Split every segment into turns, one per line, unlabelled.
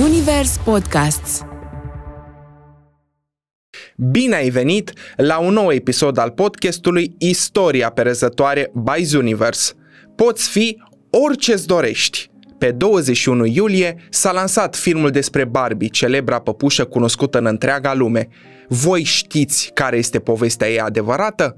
Zunivers Podcasts. Bine ai venit la un nou episod al podcastului Istoria perezătoare by Zunivers. Poți fi orice-ți dorești. Pe 21 iulie s-a lansat filmul despre Barbie, celebra păpușă cunoscută în întreaga lume. Voi știți care este povestea ei adevărată?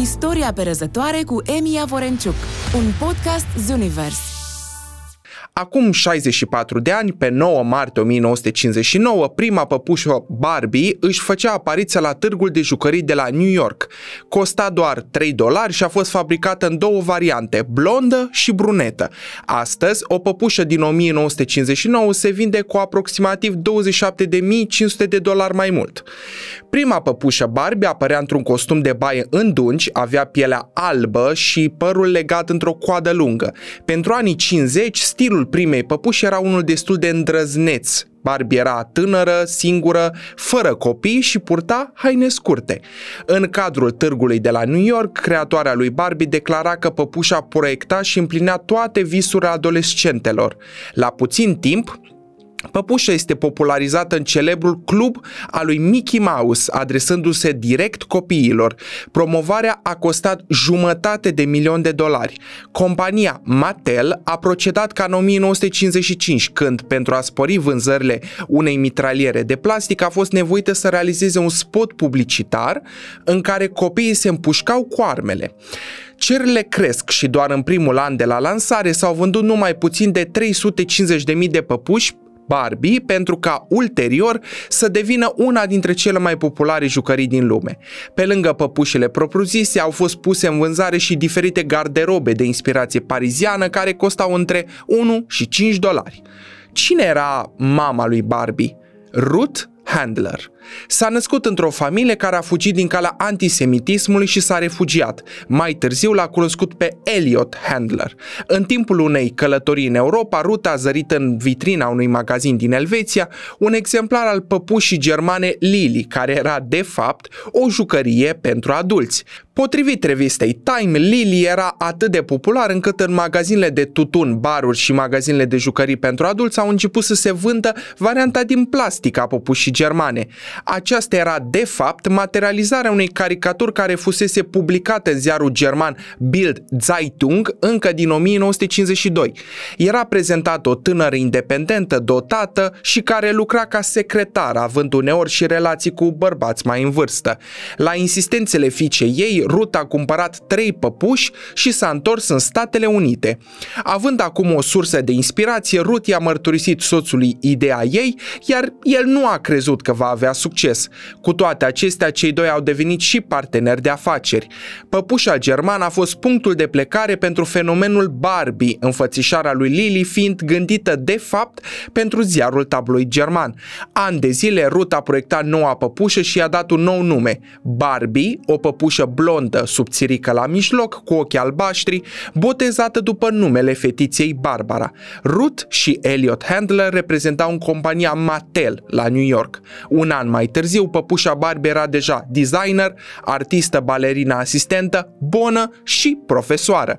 Istoria perezătoare cu Emilia Vorenciuc, un podcast Zunivers.
Acum 64 de ani, pe 9 martie 1959, prima păpușă Barbie își făcea apariția la târgul de jucării de la New York. Costa doar 3 dolari și a fost fabricată în două variante, blondă și brunetă. Astăzi, o păpușă din 1959 se vinde cu aproximativ 27.500 de dolari mai mult. Prima păpușă Barbie apărea într-un costum de baie în dungi, avea pielea albă și părul legat într-o coadă lungă. Pentru anii 50, stilul primei păpuși era unul destul de îndrăzneț. Barbie era tânără, singură, fără copii și purta haine scurte. În cadrul târgului de la New York, creatoarea lui Barbie declara că păpușa proiecta și împlinea toate visurile adolescentelor. La puțin timp, Păpușa este popularizată în celebrul club al lui Mickey Mouse, adresându-se direct copiilor. Promovarea a costat jumătate de milion de dolari. Compania Mattel a procedat ca în 1955, când, pentru a spori vânzările unei mitraliere de plastic, a fost nevoită să realizeze un spot publicitar în care copiii se împușcau cu armele. Cererile cresc și doar în primul an de la lansare s-au vândut numai puțin de 350.000 de păpuși Barbie pentru ca ulterior să devină una dintre cele mai populare jucării din lume. Pe lângă păpușile propriu-zise au fost puse în vânzare și diferite garderobe de inspirație pariziană care costau între 1 și 5 dolari. Cine era mama lui Barbie? Ruth Handler. S-a născut într-o familie care a fugit din calea antisemitismului și s-a refugiat. Mai târziu l-a cunoscut pe Elliot Handler. În timpul unei călătorii în Europa, Ruth a zărit în vitrina unui magazin din Elveția un exemplar al păpușii germane Lily, care era de fapt o jucărie pentru adulți. Potrivit revistei Time, Lily era atât de popular încât în magazinele de tutun, baruri și magazinele de jucării pentru adulți au început să se vândă varianta din plastic a păpușii germane. Aceasta era, de fapt, materializarea unei caricaturi care fusese publicată în ziarul german Bild Zeitung încă din 1952. Era prezentată o tânără independentă, dotată și care lucra ca secretară, având uneori și relații cu bărbați mai în vârstă. La insistențele fiicei ei, Ruth a cumpărat trei păpuși și s-a întors în Statele Unite. Având acum o sursă de inspirație, Ruth i-a mărturisit soțului ideea ei, iar el nu a crezut că va avea succes. Cu toate acestea, cei doi au devenit și parteneri de afaceri. Păpușa german a fost punctul de plecare pentru fenomenul Barbie, înfățișarea lui Lily fiind gândită de fapt pentru ziarul tabloid german. An de zile, Ruth a proiectat noua păpușă și i-a dat un nou nume, Barbie, o păpușă blondă subțirică la mijloc, cu ochi albaștri, botezată după numele fetiței Barbara. Ruth și Elliot Handler reprezentau în compania Mattel la New York. Un an mai târziu, păpușa Barbie era deja designer, artistă, balerina asistentă, bonă și profesoară.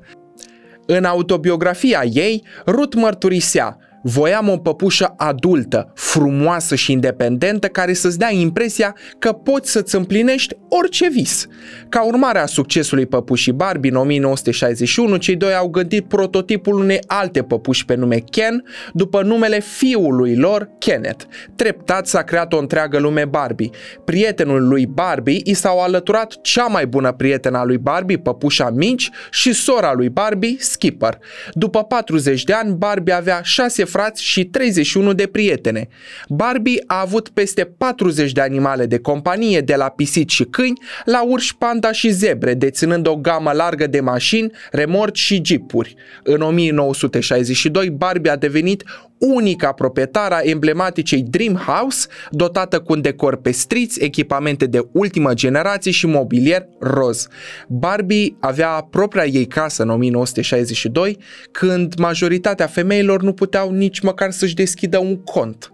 În autobiografia ei, Ruth mărturisea Voiam o păpușă adultă, frumoasă și independentă care să-ți dea impresia că poți să-ți împlinești orice vis. Ca urmare a succesului păpușii Barbie în 1961, cei doi au gândit prototipul unei alte păpuși pe nume Ken, după numele fiului lor, Kenneth. Treptat s-a creat o întreagă lume Barbie. Prietenul lui Barbie i s-au alăturat cea mai bună prietena a lui Barbie, păpușa Minch, și sora lui Barbie, Skipper. După 40 de ani, Barbie avea șase frați și 31 de prietene. Barbie a avut peste 40 de animale de companie, de la pisici și câini, la urși, panda și zebre, deținând o gamă largă de mașini, remorci și jeepuri. În 1962, Barbie a devenit unica proprietară a emblematicei Dream House, dotată cu un decor pestriț, echipamente de ultimă generație și mobilier roz. Barbie avea propria ei casă în 1962, când majoritatea femeilor nu puteau nici măcar să-și deschidă un cont.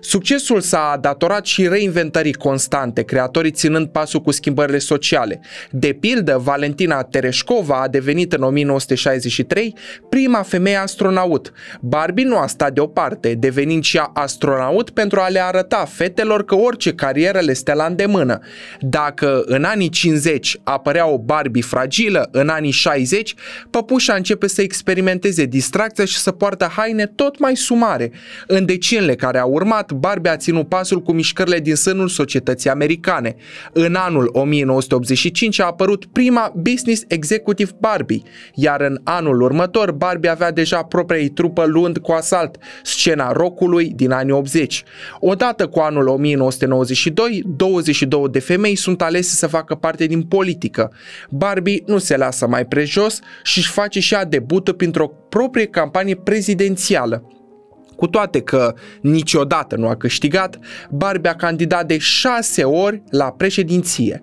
Succesul s-a datorat și reinventării constante, creatorii ținând pasul cu schimbările sociale. De pildă, Valentina Tereșcova a devenit în 1963 prima femeie astronaut. Barbie nu a stat deoparte, devenind și ea astronaut pentru a le arăta fetelor că orice carieră le stă la îndemână. Dacă în anii 50 apărea o Barbie fragilă, în anii 60, păpușa începe să experimenteze distracția și să poartă haine tot mai sumare. În decenile care au urmat, Barbie a ținut pasul cu mișcările din sânul societății americane. În anul 1985 a apărut prima Business Executive Barbie, iar în anul următor Barbie avea deja propria ei trupă luând cu asalt scena rockului din anii 80. Odată cu anul 1992, 22 de femei sunt alese să facă parte din politică. Barbie nu se lasă mai prejos și își face și ea debutul printr-o proprie campanie prezidențială. Cu toate că niciodată nu a câștigat, Barbie a candidat de șase ori la președinție.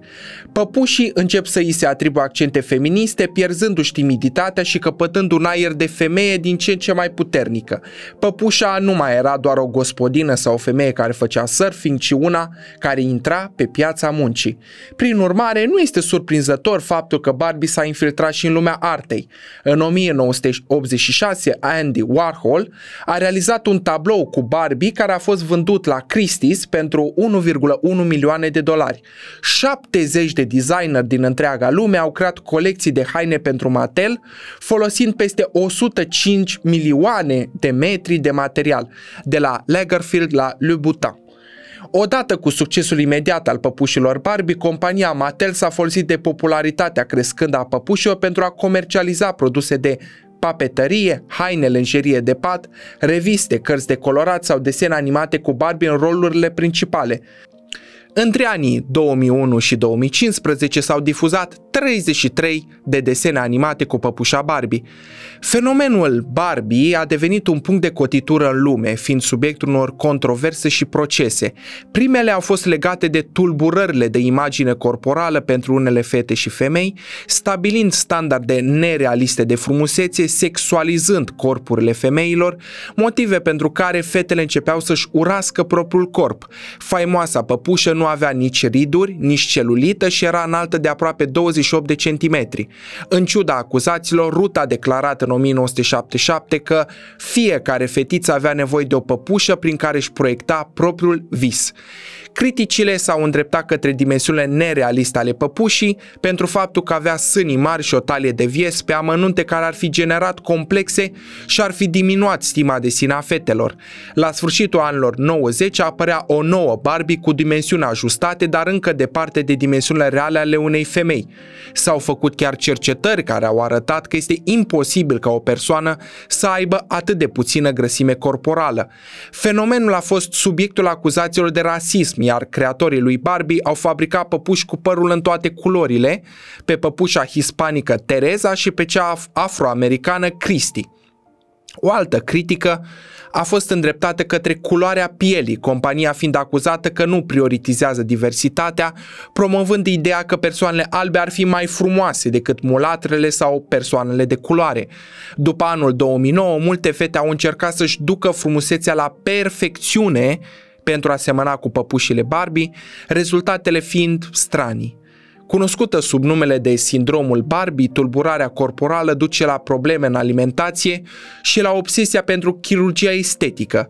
Păpușii încep să îi se atribuie accente feministe, pierzându-și timiditatea și căpătând un aer de femeie din ce în ce mai puternică. Păpușa nu mai era doar o gospodină sau o femeie care făcea surfing, ci una care intra pe piața muncii. Prin urmare, nu este surprinzător faptul că Barbie s-a infiltrat și în lumea artei. În 1986, Andy Warhol a realizat un tablou cu Barbie care a fost vândut la Christie's pentru 1,1 milioane de dolari. 70 de designeri din întreaga lume au creat colecții de haine pentru Mattel, folosind peste 105 milioane de metri de material, de la Lagerfield la Louboutin. Odată cu succesul imediat al păpușilor Barbie, compania Mattel s-a folosit de popularitatea crescând a păpușilor pentru a comercializa produse de papetărie, haine, lenjerie de pat, reviste, cărți de colorat sau desene animate cu Barbie în rolurile principale. Între anii 2001 și 2015 s-au difuzat 33 de desene animate cu păpușa Barbie. Fenomenul Barbie a devenit un punct de cotitură în lume, fiind subiectul unor controverse și procese. Primele au fost legate de tulburările de imagine corporală pentru unele fete și femei, stabilind standarde nerealiste de frumusețe, sexualizând corpurile femeilor, motive pentru care fetele începeau să-și urască propriul corp. Faimoasa păpușă nu avea nici riduri, nici celulită și era înaltă de aproape 28 de centimetri. În ciuda acuzațiilor, Ruta a declarat în 1977 că fiecare fetiță avea nevoie de o păpușă prin care își proiecta propriul vis. Criticile s-au îndreptat către dimensiunile nerealiste ale păpușii pentru faptul că avea sânii mari și o talie de vies pe amănunte care ar fi generat complexe și ar fi diminuat stima de sine a fetelor. La sfârșitul anilor 90 apărea o nouă Barbie cu dimensiuni ajustate, dar încă departe de dimensiunile reale ale unei femei. S-au făcut chiar cercetări care au arătat că este imposibil ca o persoană să aibă atât de puțină grăsime corporală. Fenomenul a fost subiectul acuzațiilor de rasism, iar creatorii lui Barbie au fabricat păpuși cu părul în toate culorile, pe păpușa hispanică Teresa și pe cea afroamericană Christy. O altă critică a fost îndreptată către culoarea pielii, compania fiind acuzată că nu prioritizează diversitatea, promovând ideea că persoanele albe ar fi mai frumoase decât mulatrele sau persoanele de culoare. După anul 2009, multe fete au încercat să-și ducă frumusețea la perfecțiune pentru a semăna cu păpușile Barbie, rezultatele fiind stranii. Cunoscută sub numele de sindromul Barbie, tulburarea corporală duce la probleme în alimentație și la obsesia pentru chirurgia estetică.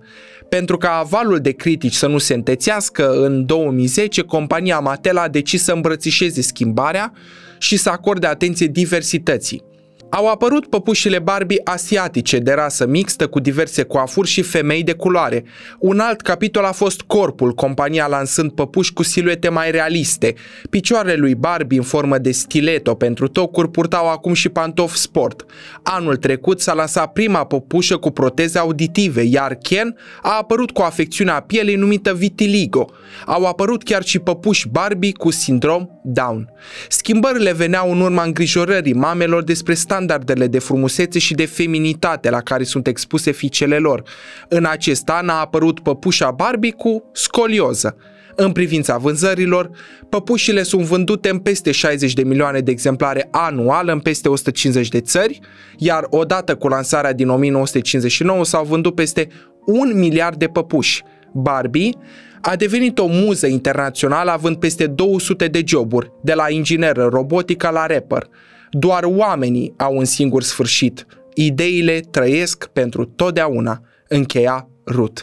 Pentru ca avalul de critici să nu se întețească, în 2010 compania Mattel a decis să îmbrățișeze schimbarea și să acorde atenție diversității. Au apărut păpușile Barbie asiatice de rasă mixtă cu diverse coafuri și femei de culoare. Un alt capitol a fost corpul, compania lansând păpuși cu siluete mai realiste. Picioarele lui Barbie în formă de stileto pentru tocuri purtau acum și pantofi sport. Anul trecut s-a lansat prima păpușă cu proteze auditive, iar Ken a apărut cu afecțiunea pielei numită vitiligo. Au apărut chiar și păpuși Barbie cu sindrom Down. Schimbările veneau în urma îngrijorării mamelor despre stand standardele de frumusețe și de feminitate la care sunt expuse fiicele lor. În acest an a apărut păpușa Barbie cu scolioză. În privința vânzărilor, păpușile sunt vândute în peste 60 de milioane de exemplare anual în peste 150 de țări, iar odată cu lansarea din 1959 s-au vândut peste un miliard de păpuși. Barbie a devenit o muză internațională având peste 200 de joburi, de la ingineră robotică la rapper. Doar oamenii au un singur sfârșit. Ideile trăiesc pentru totdeauna. Încheia Ruth.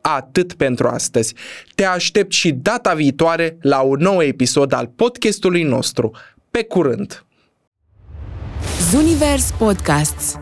Atât pentru astăzi. Te aștept și data viitoare la un nou episod al podcastului nostru. Pe curând!
Zunivers Podcasts